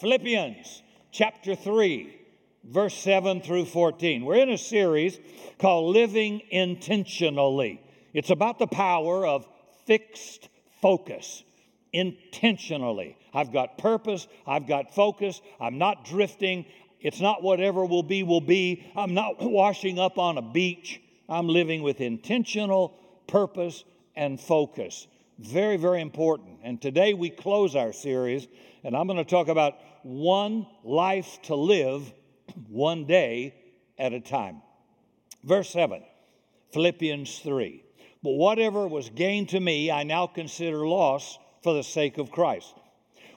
Philippians chapter 3, verse 7 through 14. We're in a series called Living Intentionally. It's about the power of fixed focus. Intentionally. I've got purpose, I've got focus, I'm not drifting. It's not whatever will be, will be. I'm not washing up on a beach. I'm living with intentional purpose and focus. Very, very important. And today we close our series, and I'm going to talk about one life to live one day at a time. Verse 7, Philippians 3. But whatever was gain to me, I now consider loss for the sake of Christ.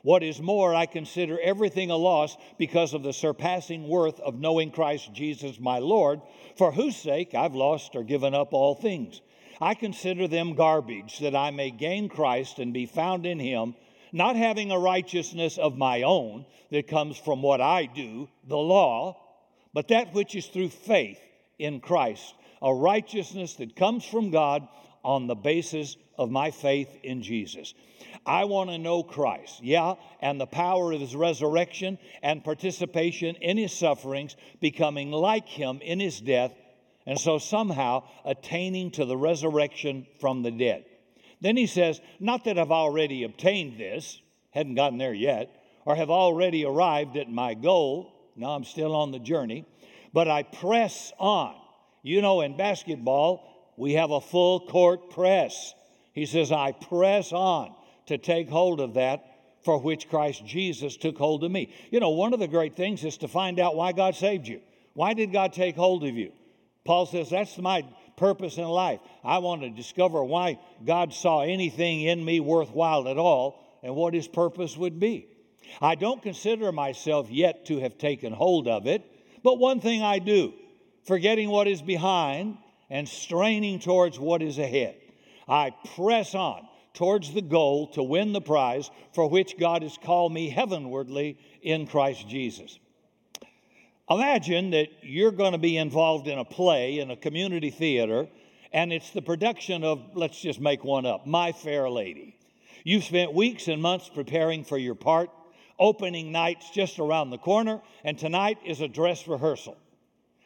What is more, I consider everything a loss because of the surpassing worth of knowing Christ Jesus my Lord, for whose sake I've lost or given up all things. I consider them garbage that I may gain Christ and be found in him, not having a righteousness of my own that comes from what I do, the law, but that which is through faith in Christ, a righteousness that comes from God on the basis of my faith in Jesus. I want to know Christ, yeah, and the power of his resurrection and participation in his sufferings, becoming like him in his death, and so somehow attaining to the resurrection from the dead. Then he says, Not that I've already obtained this, hadn't gotten there yet, or have already arrived at my goal. No, I'm still on the journey, but I press on. You know, in basketball, we have a full court press. He says, I press on to take hold of that for which Christ Jesus took hold of me. You know, one of the great things is to find out why God saved you. Why did God take hold of you? Paul says, That's my purpose in life. I want to discover why God saw anything in me worthwhile at all and what his purpose would be. I don't consider myself yet to have taken hold of it, but one thing I do, forgetting what is behind and straining towards what is ahead. I press on towards the goal to win the prize for which God has called me heavenwardly in Christ Jesus. Imagine that you're going to be involved in a play in a community theater, and it's the production of, let's just make one up, My Fair Lady. You've spent weeks and months preparing for your part. Opening night's just around the corner, and tonight is a dress rehearsal.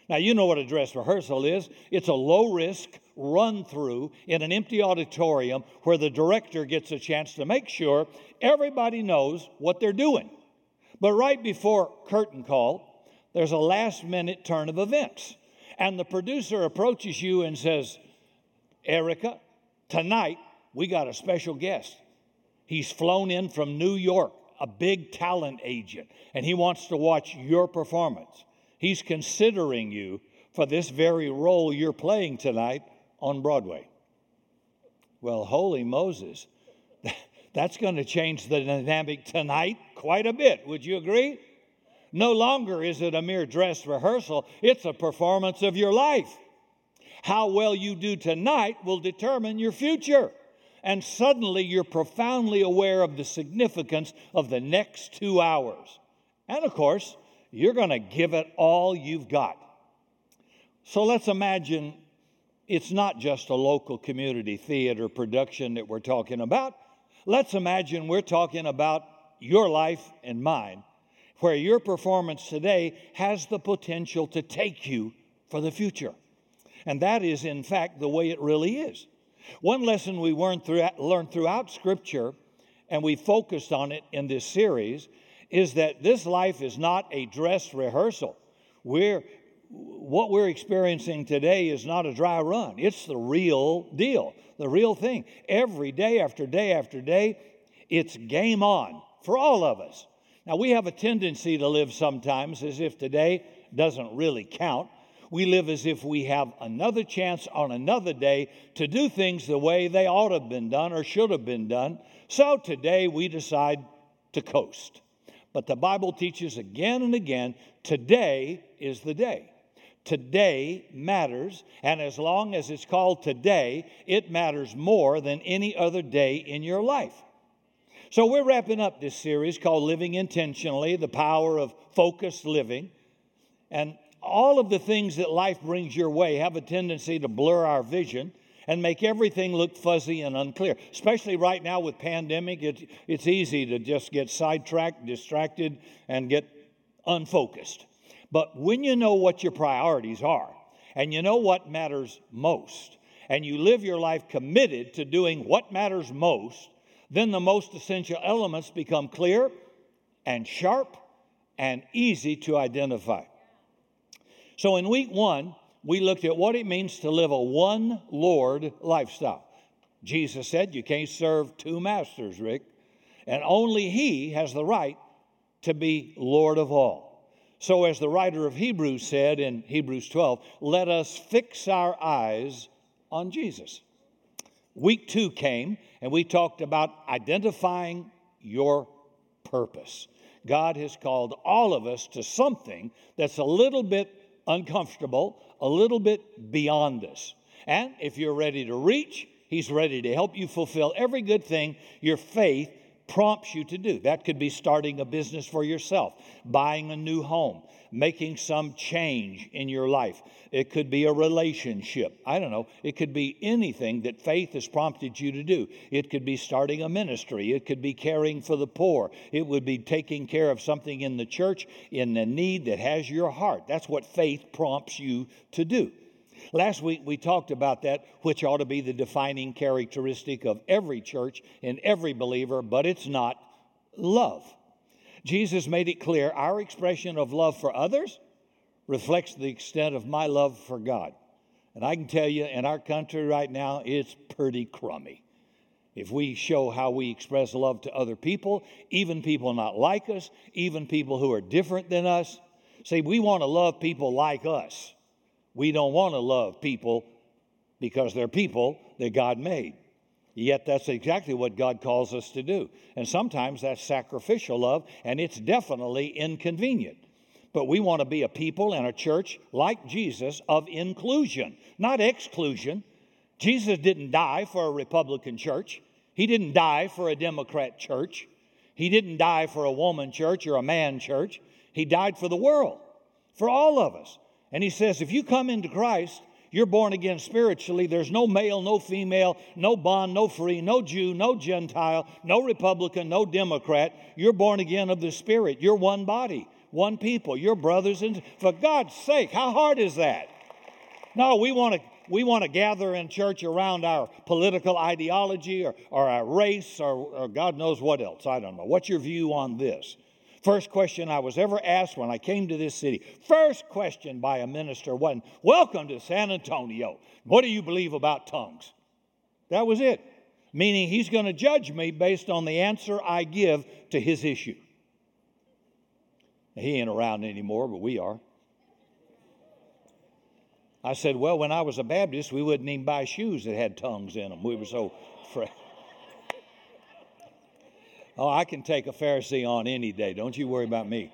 Now, you know what a dress rehearsal is it's a low risk run through in an empty auditorium where the director gets a chance to make sure everybody knows what they're doing. But right before curtain call, there's a last minute turn of events. And the producer approaches you and says, Erica, tonight we got a special guest. He's flown in from New York, a big talent agent, and he wants to watch your performance. He's considering you for this very role you're playing tonight on Broadway. Well, holy Moses, that's going to change the dynamic tonight quite a bit. Would you agree? No longer is it a mere dress rehearsal, it's a performance of your life. How well you do tonight will determine your future. And suddenly you're profoundly aware of the significance of the next two hours. And of course, you're going to give it all you've got. So let's imagine it's not just a local community theater production that we're talking about. Let's imagine we're talking about your life and mine where your performance today has the potential to take you for the future. And that is, in fact, the way it really is. One lesson we learned throughout, learned throughout Scripture, and we focused on it in this series, is that this life is not a dress rehearsal. We're, what we're experiencing today is not a dry run, it's the real deal, the real thing. Every day after day after day, it's game on for all of us. Now, we have a tendency to live sometimes as if today doesn't really count. We live as if we have another chance on another day to do things the way they ought to have been done or should have been done. So today we decide to coast. But the Bible teaches again and again today is the day. Today matters, and as long as it's called today, it matters more than any other day in your life. So, we're wrapping up this series called Living Intentionally The Power of Focused Living. And all of the things that life brings your way have a tendency to blur our vision and make everything look fuzzy and unclear. Especially right now with pandemic, it, it's easy to just get sidetracked, distracted, and get unfocused. But when you know what your priorities are, and you know what matters most, and you live your life committed to doing what matters most, then the most essential elements become clear and sharp and easy to identify. So in week one, we looked at what it means to live a one Lord lifestyle. Jesus said, You can't serve two masters, Rick, and only He has the right to be Lord of all. So, as the writer of Hebrews said in Hebrews 12, let us fix our eyes on Jesus. Week two came, and we talked about identifying your purpose. God has called all of us to something that's a little bit uncomfortable, a little bit beyond us. And if you're ready to reach, He's ready to help you fulfill every good thing your faith prompts you to do. That could be starting a business for yourself, buying a new home, making some change in your life. It could be a relationship. I don't know. It could be anything that faith has prompted you to do. It could be starting a ministry. It could be caring for the poor. It would be taking care of something in the church in the need that has your heart. That's what faith prompts you to do. Last week we talked about that, which ought to be the defining characteristic of every church and every believer, but it's not love. Jesus made it clear our expression of love for others reflects the extent of my love for God. And I can tell you, in our country right now, it's pretty crummy. If we show how we express love to other people, even people not like us, even people who are different than us, see, we want to love people like us. We don't want to love people because they're people that God made. Yet that's exactly what God calls us to do. And sometimes that's sacrificial love, and it's definitely inconvenient. But we want to be a people and a church like Jesus of inclusion, not exclusion. Jesus didn't die for a Republican church, He didn't die for a Democrat church, He didn't die for a woman church or a man church. He died for the world, for all of us. And he says, if you come into Christ, you're born again spiritually. There's no male, no female, no bond, no free, no Jew, no Gentile, no Republican, no Democrat. You're born again of the Spirit. You're one body, one people. You're brothers and for God's sake, how hard is that? No, we want to we want to gather in church around our political ideology or, or our race or, or God knows what else. I don't know. What's your view on this? First question I was ever asked when I came to this city, first question by a minister wasn't, Welcome to San Antonio. What do you believe about tongues? That was it. Meaning he's going to judge me based on the answer I give to his issue. He ain't around anymore, but we are. I said, Well, when I was a Baptist, we wouldn't even buy shoes that had tongues in them. We were so. Oh, I can take a Pharisee on any day. Don't you worry about me.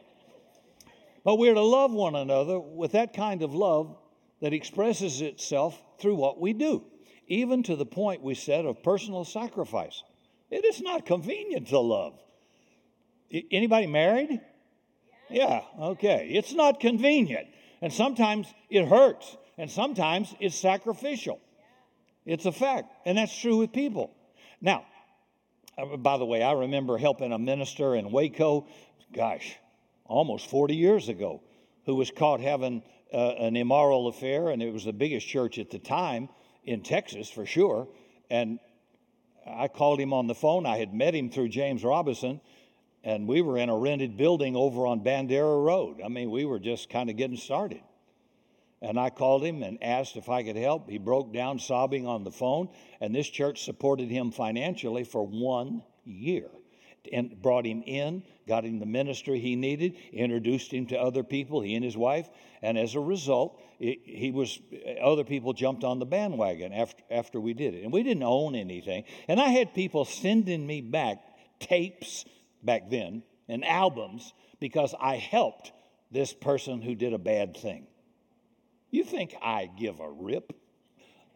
But we're to love one another with that kind of love that expresses itself through what we do, even to the point we said of personal sacrifice. It is not convenient to love. Anybody married? Yeah, okay. It's not convenient. And sometimes it hurts, and sometimes it's sacrificial. It's a fact, and that's true with people. Now, by the way, I remember helping a minister in Waco, gosh, almost 40 years ago, who was caught having uh, an immoral affair, and it was the biggest church at the time in Texas for sure. And I called him on the phone. I had met him through James Robison, and we were in a rented building over on Bandera Road. I mean, we were just kind of getting started. And I called him and asked if I could help. He broke down sobbing on the phone, and this church supported him financially for one year and brought him in, got him the ministry he needed, introduced him to other people, he and his wife, and as a result, it, he was other people jumped on the bandwagon after after we did it, and we didn't own anything. And I had people sending me back tapes back then and albums because I helped this person who did a bad thing. You think I give a rip?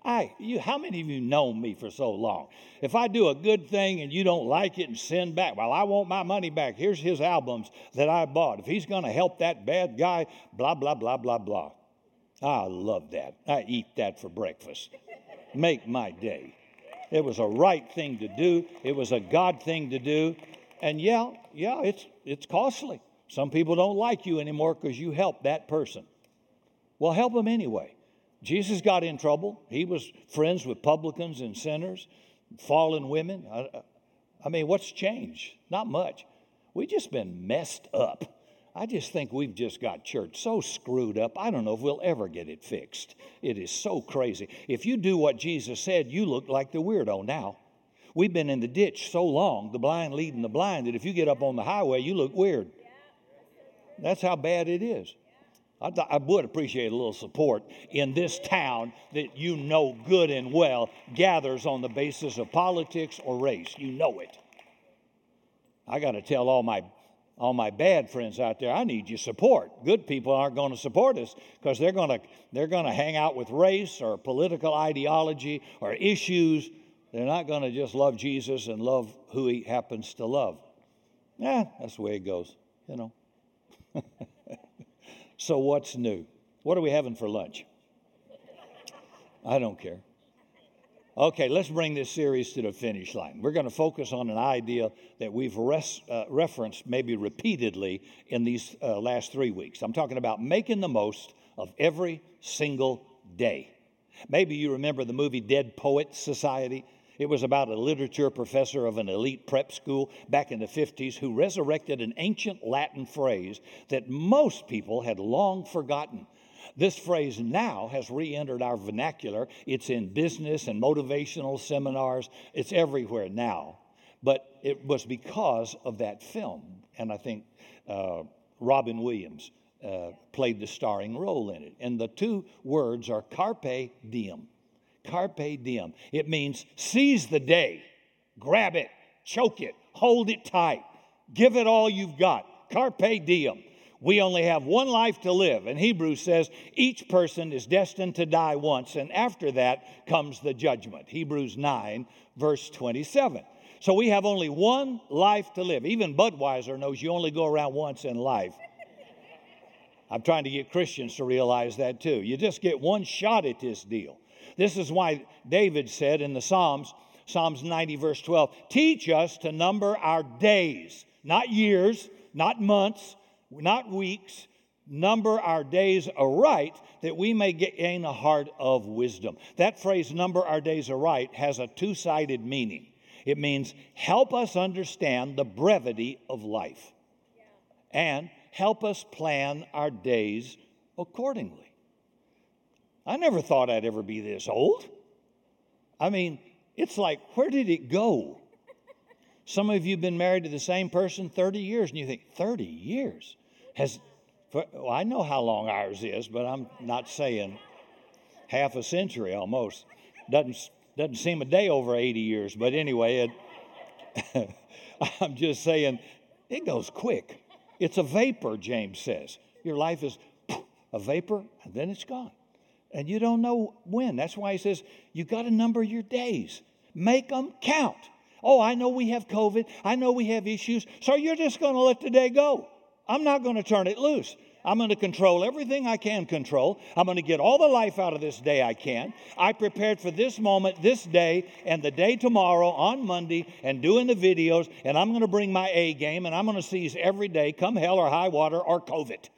I, you, how many of you know me for so long? If I do a good thing and you don't like it and send back, well, I want my money back. Here's his albums that I bought. If he's going to help that bad guy, blah, blah, blah, blah, blah. I love that. I eat that for breakfast. make my day. It was a right thing to do, it was a God thing to do. And yeah, yeah, it's, it's costly. Some people don't like you anymore because you helped that person. Well, help them anyway. Jesus got in trouble. He was friends with publicans and sinners, fallen women. I, I mean, what's changed? Not much. We've just been messed up. I just think we've just got church so screwed up. I don't know if we'll ever get it fixed. It is so crazy. If you do what Jesus said, you look like the weirdo now. We've been in the ditch so long, the blind leading the blind, that if you get up on the highway, you look weird. That's how bad it is. I, th- I would appreciate a little support in this town that you know good and well gathers on the basis of politics or race. You know it. I got to tell all my all my bad friends out there, I need your support. Good people aren't going to support us because they're going to they're going to hang out with race or political ideology or issues. They're not going to just love Jesus and love who he happens to love. Yeah, that's the way it goes, you know. So, what's new? What are we having for lunch? I don't care. Okay, let's bring this series to the finish line. We're going to focus on an idea that we've res- uh, referenced maybe repeatedly in these uh, last three weeks. I'm talking about making the most of every single day. Maybe you remember the movie Dead Poets Society. It was about a literature professor of an elite prep school back in the 50s who resurrected an ancient Latin phrase that most people had long forgotten. This phrase now has re entered our vernacular. It's in business and motivational seminars, it's everywhere now. But it was because of that film. And I think uh, Robin Williams uh, played the starring role in it. And the two words are carpe diem. Carpe diem. It means seize the day, grab it, choke it, hold it tight, give it all you've got. Carpe diem. We only have one life to live. And Hebrews says each person is destined to die once, and after that comes the judgment. Hebrews 9, verse 27. So we have only one life to live. Even Budweiser knows you only go around once in life. I'm trying to get Christians to realize that too. You just get one shot at this deal. This is why David said in the Psalms, Psalms 90, verse 12, teach us to number our days, not years, not months, not weeks, number our days aright that we may gain a heart of wisdom. That phrase, number our days aright, has a two sided meaning. It means help us understand the brevity of life and help us plan our days accordingly. I never thought I'd ever be this old. I mean, it's like, where did it go? Some of you have been married to the same person 30 years, and you think, 30 years? Has, well, I know how long ours is, but I'm not saying half a century almost. Doesn't, doesn't seem a day over 80 years, but anyway, it, I'm just saying it goes quick. It's a vapor, James says. Your life is a vapor, and then it's gone and you don't know when. That's why he says you got to number your days, make them count. Oh, I know we have COVID. I know we have issues. So you're just going to let the day go. I'm not going to turn it loose. I'm going to control everything I can control. I'm going to get all the life out of this day I can. I prepared for this moment, this day, and the day tomorrow on Monday, and doing the videos, and I'm going to bring my A game, and I'm going to seize every day, come hell or high water or COVID.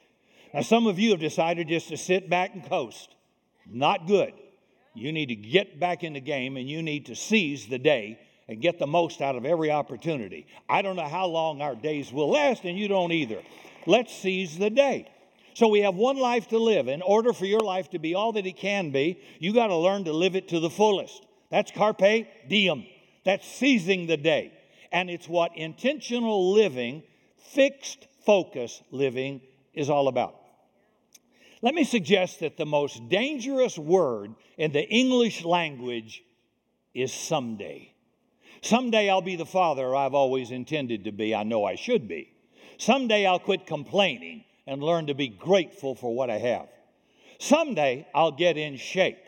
Now, some of you have decided just to sit back and coast. Not good. You need to get back in the game and you need to seize the day and get the most out of every opportunity. I don't know how long our days will last, and you don't either. Let's seize the day. So we have one life to live. In order for your life to be all that it can be, you got to learn to live it to the fullest. That's carpe diem. That's seizing the day. And it's what intentional living, fixed focus living is all about. Let me suggest that the most dangerous word in the English language is someday. Someday I'll be the father I've always intended to be. I know I should be. Someday I'll quit complaining and learn to be grateful for what I have. Someday I'll get in shape.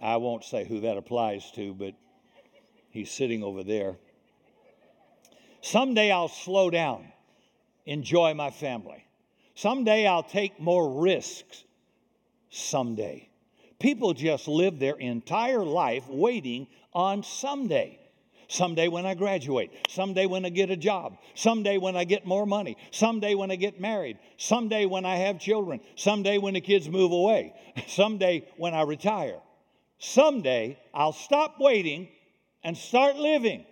I won't say who that applies to, but he's sitting over there. Someday I'll slow down, enjoy my family. Someday I'll take more risks. Someday. People just live their entire life waiting on someday. Someday when I graduate, someday when I get a job, someday when I get more money, someday when I get married, someday when I have children, someday when the kids move away, someday when I retire. Someday I'll stop waiting and start living.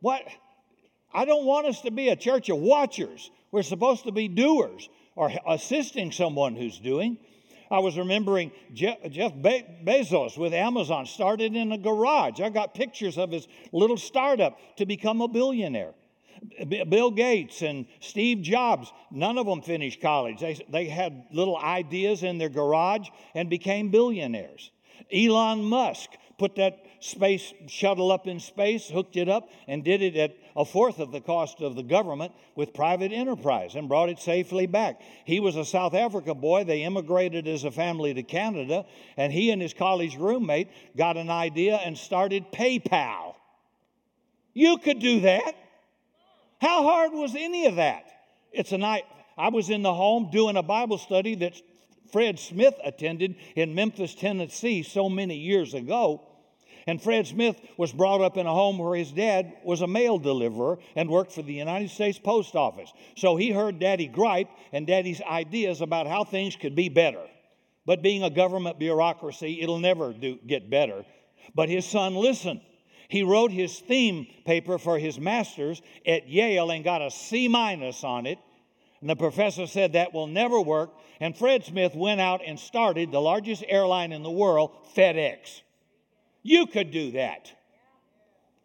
What? I don't want us to be a church of watchers. We're supposed to be doers or assisting someone who's doing. I was remembering Jeff, Bezos with Amazon started in a garage. I got pictures of his little startup to become a billionaire. Bill Gates and Steve Jobs, none of them finished college. They, they had little ideas in their garage and became billionaires. Elon Musk put that space shuttle up in space, hooked it up, and did it at a fourth of the cost of the government with private enterprise and brought it safely back. He was a South Africa boy. They immigrated as a family to Canada, and he and his college roommate got an idea and started PayPal. You could do that. How hard was any of that? It's a night. I was in the home doing a Bible study that Fred Smith attended in Memphis, Tennessee, so many years ago. And Fred Smith was brought up in a home where his dad was a mail deliverer and worked for the United States Post Office. So he heard Daddy gripe and Daddy's ideas about how things could be better. But being a government bureaucracy, it'll never do, get better. But his son listened. He wrote his theme paper for his master's at Yale and got a C minus on it. And the professor said that will never work. And Fred Smith went out and started the largest airline in the world, FedEx. You could do that.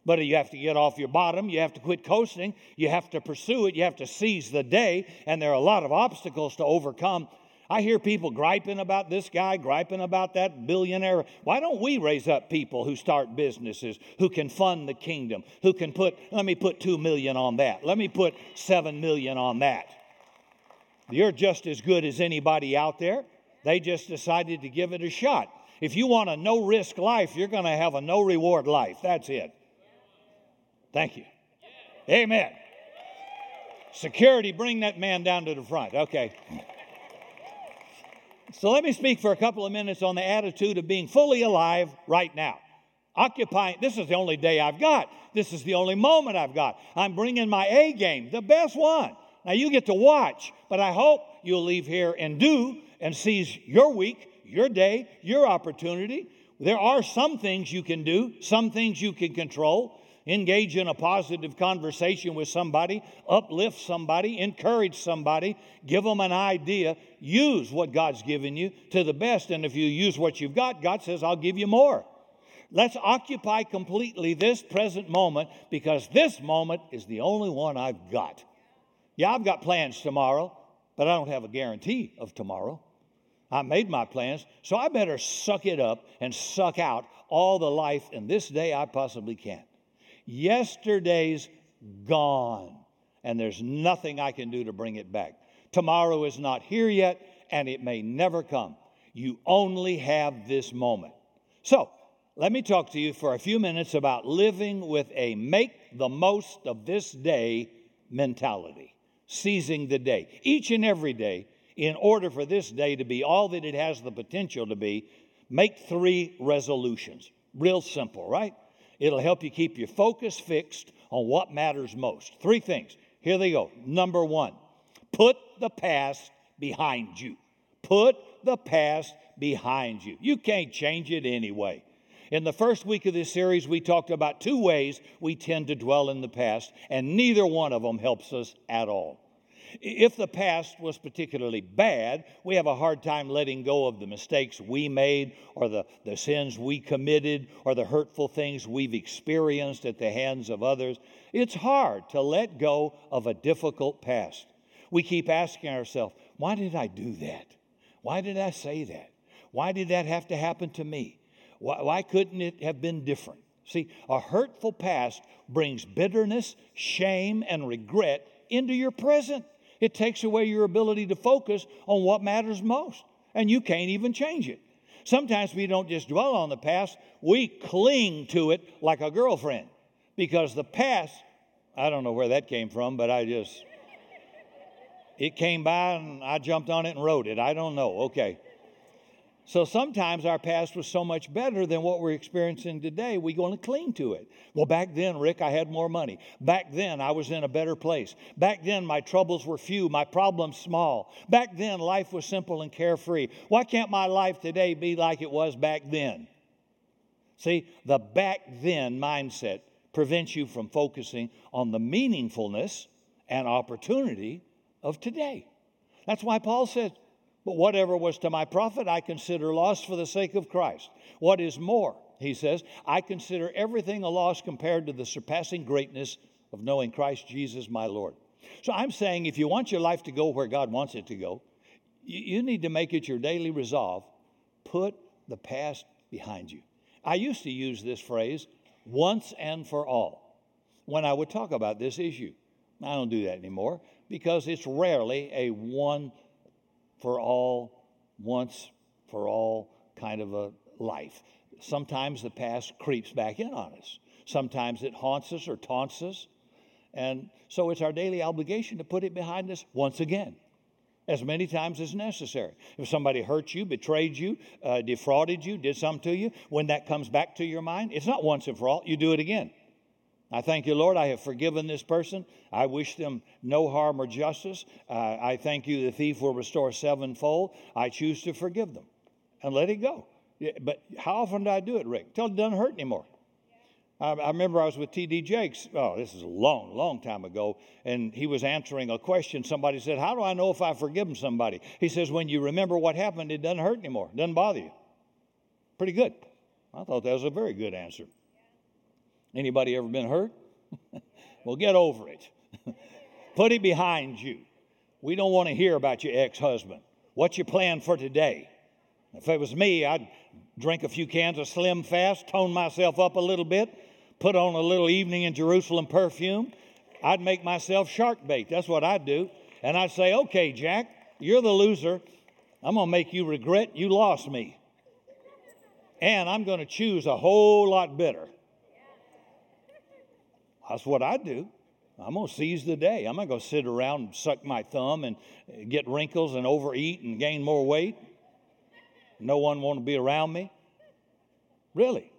But you have to get off your bottom. You have to quit coasting. You have to pursue it. You have to seize the day. And there are a lot of obstacles to overcome. I hear people griping about this guy, griping about that billionaire. Why don't we raise up people who start businesses, who can fund the kingdom, who can put, let me put two million on that, let me put seven million on that. You're just as good as anybody out there. They just decided to give it a shot. If you want a no risk life, you're going to have a no reward life. That's it. Thank you. Amen. Security, bring that man down to the front. Okay. So let me speak for a couple of minutes on the attitude of being fully alive right now. Occupying, this is the only day I've got. This is the only moment I've got. I'm bringing my A game, the best one. Now you get to watch, but I hope you'll leave here and do and seize your week your day, your opportunity. There are some things you can do, some things you can control. Engage in a positive conversation with somebody, uplift somebody, encourage somebody, give them an idea. Use what God's given you to the best. And if you use what you've got, God says, I'll give you more. Let's occupy completely this present moment because this moment is the only one I've got. Yeah, I've got plans tomorrow, but I don't have a guarantee of tomorrow. I made my plans, so I better suck it up and suck out all the life in this day I possibly can. Yesterday's gone, and there's nothing I can do to bring it back. Tomorrow is not here yet, and it may never come. You only have this moment. So, let me talk to you for a few minutes about living with a make the most of this day mentality, seizing the day. Each and every day, in order for this day to be all that it has the potential to be, make three resolutions. Real simple, right? It'll help you keep your focus fixed on what matters most. Three things. Here they go. Number one, put the past behind you. Put the past behind you. You can't change it anyway. In the first week of this series, we talked about two ways we tend to dwell in the past, and neither one of them helps us at all. If the past was particularly bad, we have a hard time letting go of the mistakes we made or the, the sins we committed or the hurtful things we've experienced at the hands of others. It's hard to let go of a difficult past. We keep asking ourselves, why did I do that? Why did I say that? Why did that have to happen to me? Why, why couldn't it have been different? See, a hurtful past brings bitterness, shame, and regret into your present. It takes away your ability to focus on what matters most, and you can't even change it. Sometimes we don't just dwell on the past, we cling to it like a girlfriend because the past, I don't know where that came from, but I just, it came by and I jumped on it and wrote it. I don't know. Okay. So sometimes our past was so much better than what we're experiencing today, We're going to cling to it. Well, back then, Rick, I had more money. Back then, I was in a better place. Back then, my troubles were few, my problems small. Back then, life was simple and carefree. Why can't my life today be like it was back then? See, the back then mindset prevents you from focusing on the meaningfulness and opportunity of today. That's why Paul said, but whatever was to my profit, I consider loss for the sake of Christ. What is more, he says, I consider everything a loss compared to the surpassing greatness of knowing Christ Jesus my Lord. So I'm saying if you want your life to go where God wants it to go, you need to make it your daily resolve put the past behind you. I used to use this phrase once and for all when I would talk about this issue. I don't do that anymore because it's rarely a one for all, once for all kind of a life. Sometimes the past creeps back in on us. Sometimes it haunts us or taunts us. And so it's our daily obligation to put it behind us once again, as many times as necessary. If somebody hurt you, betrayed you, uh, defrauded you, did something to you, when that comes back to your mind, it's not once and for all, you do it again. I thank you, Lord. I have forgiven this person. I wish them no harm or justice. Uh, I thank you, the thief will restore sevenfold. I choose to forgive them and let it go. Yeah, but how often do I do it, Rick? Till it doesn't hurt anymore. I, I remember I was with T.D. Jakes. Oh, this is a long, long time ago. And he was answering a question. Somebody said, How do I know if I've forgiven somebody? He says, When you remember what happened, it doesn't hurt anymore. It doesn't bother you. Pretty good. I thought that was a very good answer. Anybody ever been hurt? well, get over it. Put it behind you. We don't want to hear about your ex husband. What's your plan for today? If it was me, I'd drink a few cans of Slim Fast, tone myself up a little bit, put on a little evening in Jerusalem perfume. I'd make myself shark bait. That's what I'd do. And I'd say, okay, Jack, you're the loser. I'm going to make you regret you lost me. And I'm going to choose a whole lot better. That's what I do. I'm going to seize the day. I'm not going to sit around and suck my thumb and eh, get wrinkles and overeat and gain more weight. No one want to be around me. Really?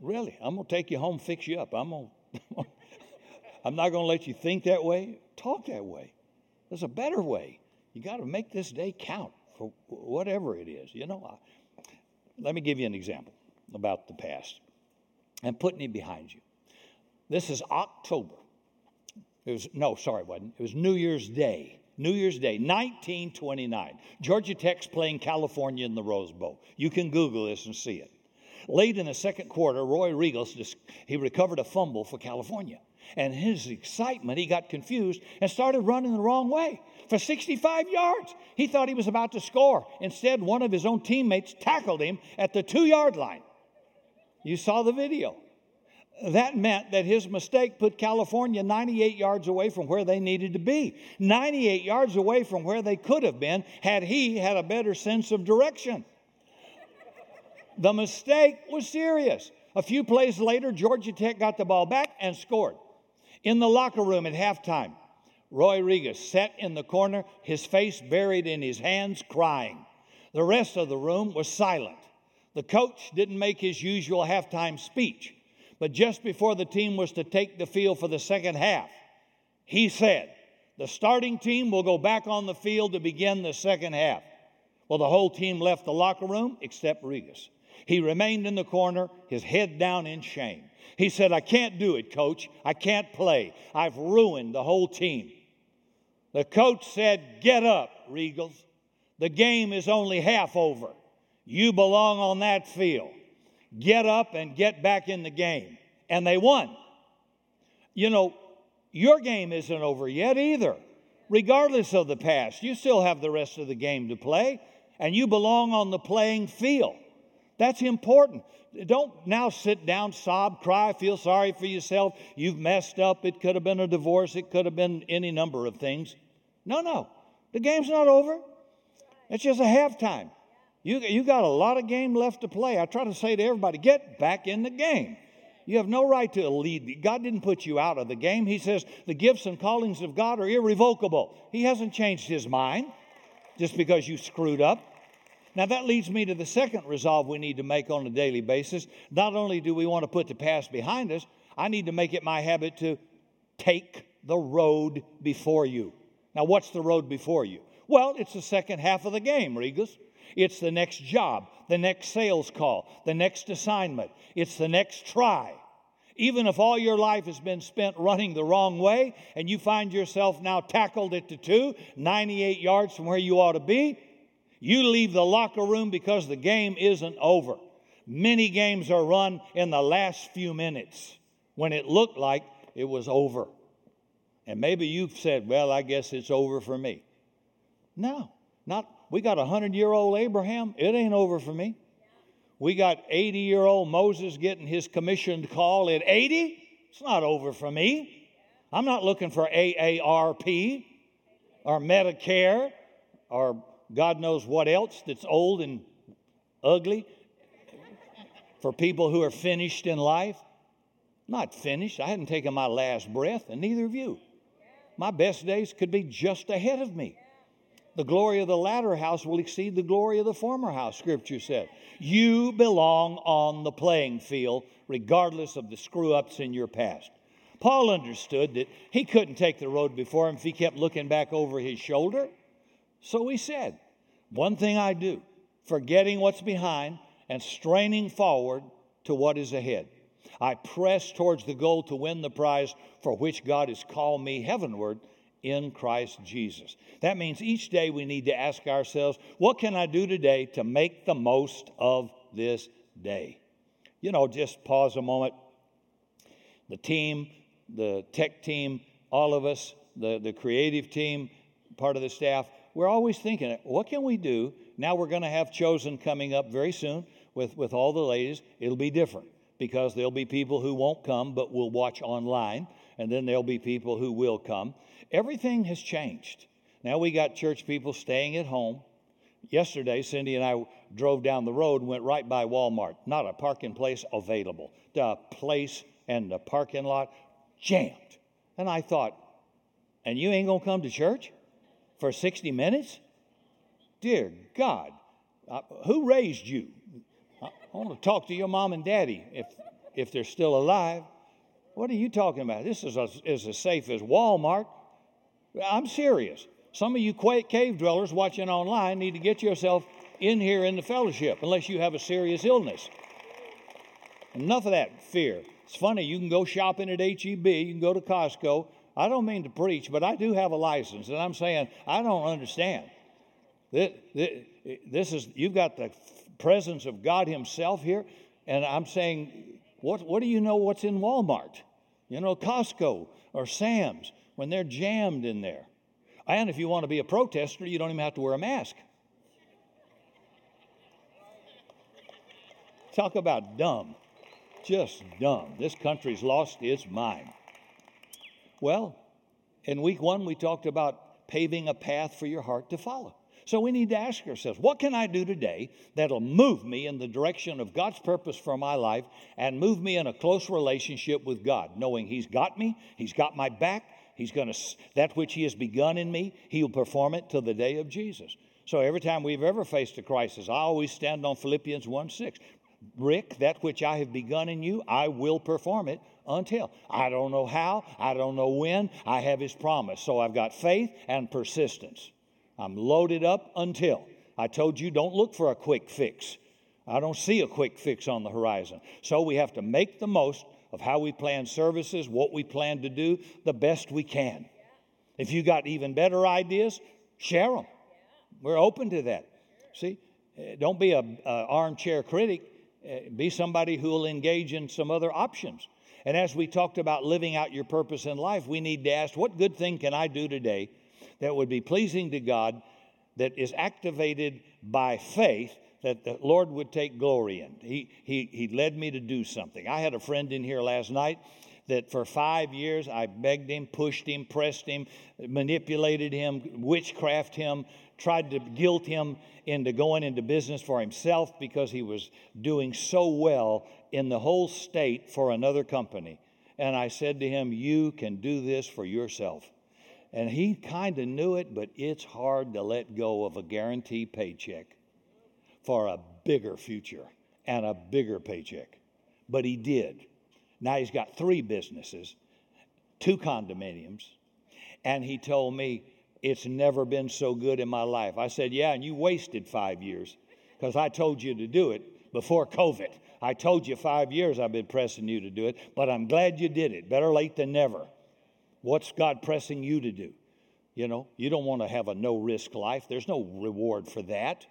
Really? I'm going to take you home, fix you up. I'm going to, I'm not going to let you think that way, talk that way. There's a better way. You got to make this day count for whatever it is. You know, let me give you an example about the past and putting it behind you. This is October. It was, no, sorry, it wasn't. It was New Year's Day. New Year's Day, 1929. Georgia Tech's playing California in the Rose Bowl. You can Google this and see it. Late in the second quarter, Roy Riegels, he recovered a fumble for California. And his excitement, he got confused and started running the wrong way for 65 yards. He thought he was about to score. Instead, one of his own teammates tackled him at the two yard line. You saw the video that meant that his mistake put California 98 yards away from where they needed to be, 98 yards away from where they could have been had he had a better sense of direction. The mistake was serious. A few plays later, Georgia Tech got the ball back and scored. In the locker room at halftime, Roy Riegels sat in the corner, his face buried in his hands, crying. The rest of the room was silent. The coach didn't make his usual halftime speech. But just before the team was to take the field for the second half, he said, The starting team will go back on the field to begin the second half. Well, the whole team left the locker room except Riegels. He remained in the corner, his head down in shame. He said, I can't do it, coach. I can't play. I've ruined the whole team. The coach said, Get up, Riegels. The game is only half over. You belong on that field get up and get back in the game. And they won. You know, your game isn't over yet either. Regardless of the past, you still have the rest of the game to play, and you belong on the playing field. That's important. Don't now sit down, sob, cry, feel sorry for yourself. You've messed up. It could have been a divorce, it could have been any number of things. No, no. The game's not over. It's just a halftime. You, you got a lot of game left to play. I try to say to everybody, get back in the game. You have no right to lead. God didn't put you out of the game. He says the gifts and callings of God are irrevocable. He hasn't changed his mind just because you screwed up. Now, that leads me to the second resolve we need to make on a daily basis. Not only do we want to put the past behind us, I need to make it my habit to take the road before you. Now, what's the road before you? Well, it's the second half of the game, Riegels. It's the next job, the next sales call, the next assignment. It's the next try. Even if all your life has been spent running the wrong way and you find yourself now tackled at the two, 98 yards from where you ought to be, you leave the locker room because the game isn't over. Many games are run in the last few minutes when it looked like it was over. And maybe you've said, well, I guess it's over for me. No, not. We got a hundred year old Abraham. It ain't over for me. We got 80 year old Moses getting his commissioned call at 80. It's not over for me. I'm not looking for AARP or Medicare or God knows what else that's old and ugly for people who are finished in life. Not finished. I hadn't taken my last breath, and neither of you. My best days could be just ahead of me. The glory of the latter house will exceed the glory of the former house, Scripture said. You belong on the playing field, regardless of the screw ups in your past. Paul understood that he couldn't take the road before him if he kept looking back over his shoulder. So he said, One thing I do, forgetting what's behind and straining forward to what is ahead. I press towards the goal to win the prize for which God has called me heavenward in Christ Jesus. That means each day we need to ask ourselves, what can I do today to make the most of this day? You know, just pause a moment. The team, the tech team, all of us, the, the creative team, part of the staff, we're always thinking, what can we do? Now we're going to have Chosen coming up very soon with, with all the ladies. It'll be different because there'll be people who won't come but will watch online, and then there'll be people who will come. Everything has changed. Now we got church people staying at home. Yesterday, Cindy and I drove down the road and went right by Walmart. Not a parking place available. The place and the parking lot jammed. And I thought, and you ain't going to come to church for 60 minutes? Dear God, uh, who raised you? I want to talk to your mom and daddy if, if they're still alive. What are you talking about? This is, as safe as Walmart. I'm serious. Some of you cave dwellers watching online need to get yourself in here in the fellowship unless you have a serious illness. Enough of that fear. It's funny, you can go shopping at HEB, you can go to Costco. I don't mean to preach, but I do have a license, and I'm saying I don't understand. This, this is you've got the presence of God Himself here, and I'm saying, what, what do you know what's in Walmart? You know, Costco or Sam's when they're jammed in there. And if you want to be a protester, you don't even have to wear a mask. Talk about dumb. Just dumb. This country's lost its mind. Well, in week one, we talked about paving a path for your heart to follow. So we need to ask ourselves, what can I do today that'll move me in the direction of God's purpose for my life and move me in a close relationship with God, knowing He's got me, He's got my back, He's going to, that which He has begun in me, He'll perform it till the day of Jesus. So every time we've ever faced a crisis, I always stand on Philippians 1 6. Rick, that which I have begun in you, I will perform it until. I don't know how, I don't know when, I have His promise. So I've got faith and persistence. I'm loaded up until. I told you, don't look for a quick fix. I don't see a quick fix on the horizon. So we have to make the most of how we plan services, what we plan to do, the best we can. If you got even better ideas, share them. We're open to that. See, eh, don't be a, a armchair critic. Eh, be somebody who will engage in some other options. And as we talked about living out your purpose in life, we need to ask, what good thing can I do today that would be pleasing to God, that is activated by faith that the Lord would take glory in. He, he, he led me to do something. I had a friend in here last night that for five years I begged him, pushed him, pressed him, manipulated him, witchcraft him, tried to guilt him into going into business for himself because he was doing so well in the whole state for another company. And I said to him, You can do this for yourself. And he kind of knew it, but it's hard to let go of a guaranteed paycheck for a bigger future and a bigger paycheck. But he did. Now he's got three businesses, two condominiums, and he told me, It's never been so good in my life. I said, Yeah, and you wasted five years because I told you to do it before COVID. I told you five years I've been pressing you to do it, but I'm glad you did it. Better late than never. What's God pressing you to do? You know, you don't want to have a no risk life, there's no reward for that.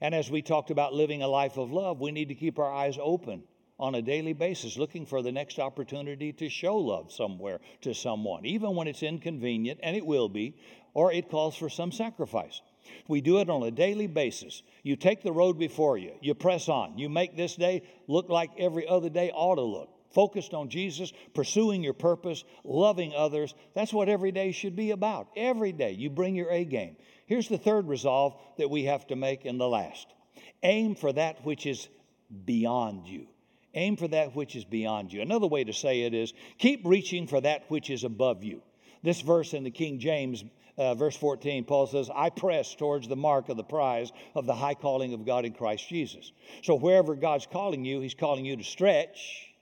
And as we talked about living a life of love, we need to keep our eyes open on a daily basis, looking for the next opportunity to show love somewhere to someone, even when it's inconvenient, and it will be, or it calls for some sacrifice. We do it on a daily basis. You take the road before you, you press on, you make this day look like every other day ought to look. Focused on Jesus, pursuing your purpose, loving others. That's what every day should be about. Every day you bring your A game. Here's the third resolve that we have to make in the last aim for that which is beyond you. Aim for that which is beyond you. Another way to say it is keep reaching for that which is above you. This verse in the King James uh, verse 14, Paul says, I press towards the mark of the prize of the high calling of God in Christ Jesus. So wherever God's calling you, He's calling you to stretch,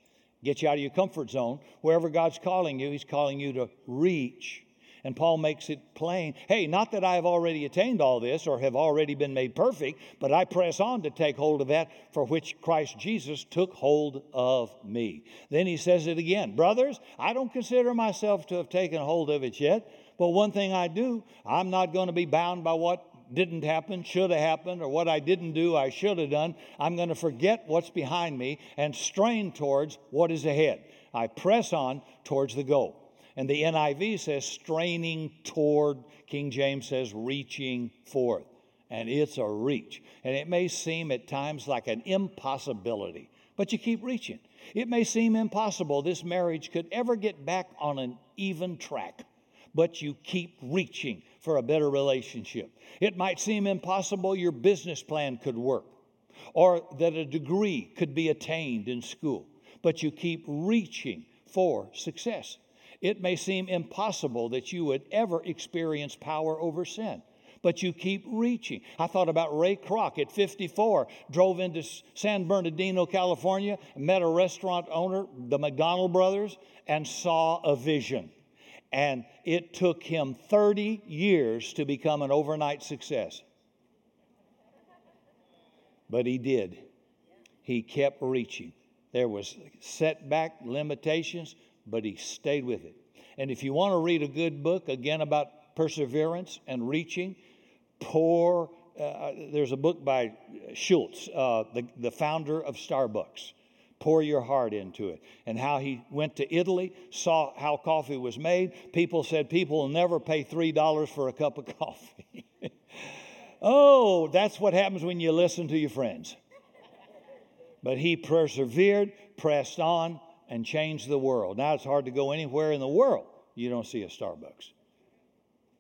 get you out of your comfort zone. Wherever God's calling you, He's calling you to reach. And Paul makes it plain hey, not that I have already attained all this or have already been made perfect, but I press on to take hold of that for which Christ Jesus took hold of me. Then he says it again Brothers, I don't consider myself to have taken hold of it yet. But one thing I do, I'm not going to be bound by what didn't happen, should have happened, or what I didn't do, I should have done. I'm going to forget what's behind me and strain towards what is ahead. I press on towards the goal. And the NIV says straining toward, King James says reaching forth. And it's a reach. And it may seem at times like an impossibility, but you keep reaching. It may seem impossible this marriage could ever get back on an even track but you keep reaching for a better relationship. It might seem impossible your business plan could work or that a degree could be attained in school, but you keep reaching for success. It may seem impossible that you would ever experience power over sin, but you keep reaching. I thought about Ray Kroc at 54, drove into San Bernardino, California, met a restaurant owner, the McDonald brothers, and saw a vision. And it took him 30 years to become an overnight success. But he did. He kept reaching. There was setback, limitations, but he stayed with it. And if you want to read a good book, again, about perseverance and reaching, poor, uh, there's a book by Schultz, uh, the, the founder of Starbucks pour your heart into it. And how he went to Italy, saw how coffee was made. People said people will never pay $3 for a cup of coffee. oh, that's what happens when you listen to your friends. But he persevered, pressed on, and change the world. Now it's hard to go anywhere in the world you don't see a Starbucks.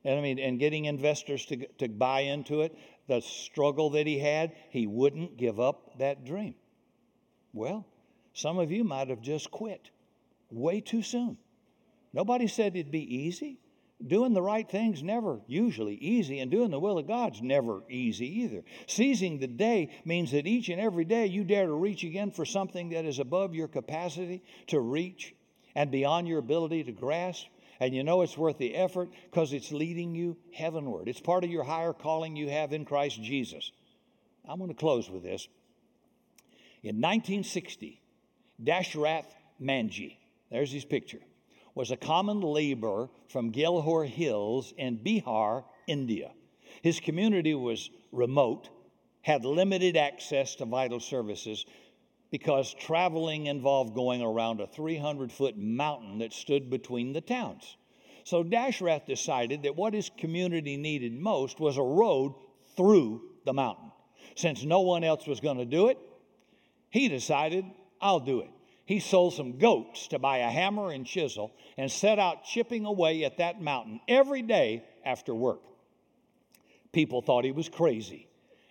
And I mean, and getting investors to, to buy into it, the struggle that he had, he wouldn't give up that dream. Well, some of you might have just quit way too soon. Nobody said it'd be easy. Doing the right thing's never usually easy, and doing the will of God's never easy either. Seizing the day means that each and every day you dare to reach again for something that is above your capacity to reach and beyond your ability to grasp. And you know it's worth the effort because it's leading you heavenward. It's part of your higher calling you have in Christ Jesus. I'm going to close with this. In 1960, Dashrath Manjhi, there's his picture, was a common laborer from Gehlaur Hills in Bihar, India. His community was remote, had limited access to vital services because traveling involved going around a 300 foot mountain that stood between the towns. So Dashrath decided that what his community needed most was a road through the mountain. Since no one else was going to do it, he decided I'll do it. He sold some goats to buy a hammer and chisel and set out chipping away at that mountain every day after work. People thought he was crazy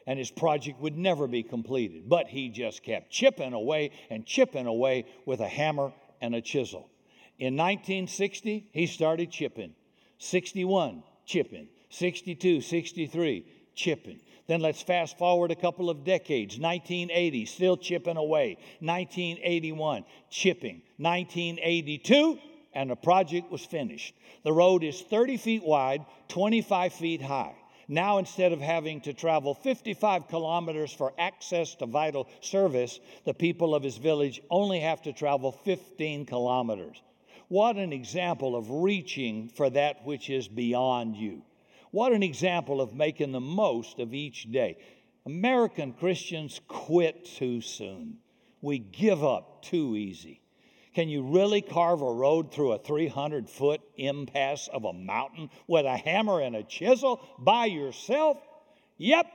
and his project would never be completed, but he just kept chipping away and chipping away with a hammer and a chisel. In 1960, he started chipping. 61, chipping. 62, 63, chipping. Then let's fast forward a couple of decades. 1980, still chipping away. 1981, chipping. 1982, and the project was finished. The road is 30 feet wide, 25 feet high. Now, instead of having to travel 55 kilometers for access to vital service, the people of his village only have to travel 15 kilometers. What an example of reaching for that which is beyond you. What an example of making the most of each day. American Christians quit too soon. We give up too easy. Can you really carve a road through a 300 foot impasse of a mountain with a hammer and a chisel by yourself? Yep.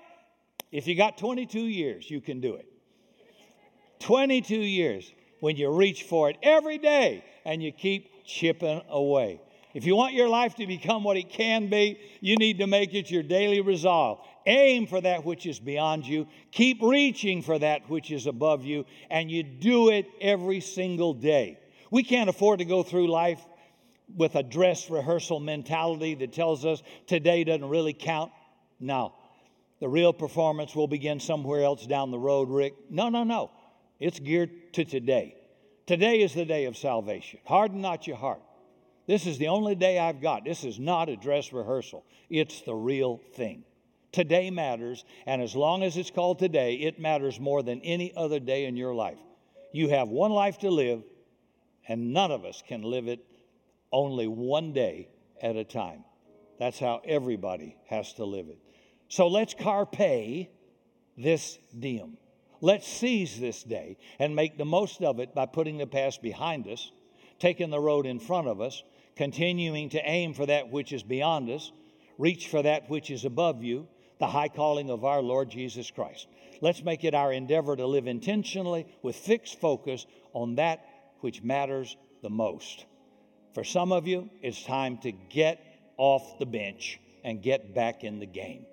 If you got 22 years, you can do it. 22 years when you reach for it every day and you keep chipping away. If you want your life to become what it can be, you need to make it your daily resolve. Aim for that which is beyond you. Keep reaching for that which is above you, and you do it every single day. We can't afford to go through life with a dress rehearsal mentality that tells us today doesn't really count. No. The real performance will begin somewhere else down the road, Rick. No, no, no. It's geared to today. Today is the day of salvation. Harden not your heart. This is the only day I've got. This is not a dress rehearsal, it's the real thing. Today matters, and as long as it's called today, it matters more than any other day in your life. You have one life to live, and none of us can live it only one day at a time. That's how everybody has to live it. So let's carpe this diem. Let's seize this day and make the most of it by putting the past behind us, taking the road in front of us, continuing to aim for that which is beyond us, reach for that which is above you, the high calling of our Lord Jesus Christ. Let's make it our endeavor to live intentionally with fixed focus on that which matters the most. For some of you, it's time to get off the bench and get back in the game.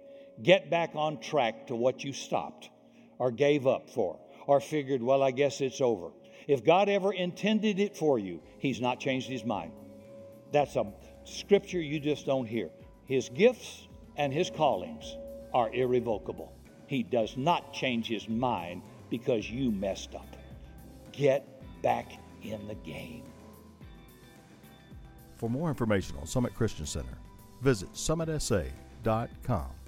Get back on track to what you stopped or gave up for or figured, well, I guess it's over. If God ever intended it for you, He's not changed His mind. That's a scripture you just don't hear. His gifts and his callings are irrevocable. He does not change his mind because you messed up. Get back in the game. For more information on Summit Christian Center, visit summitsa.com.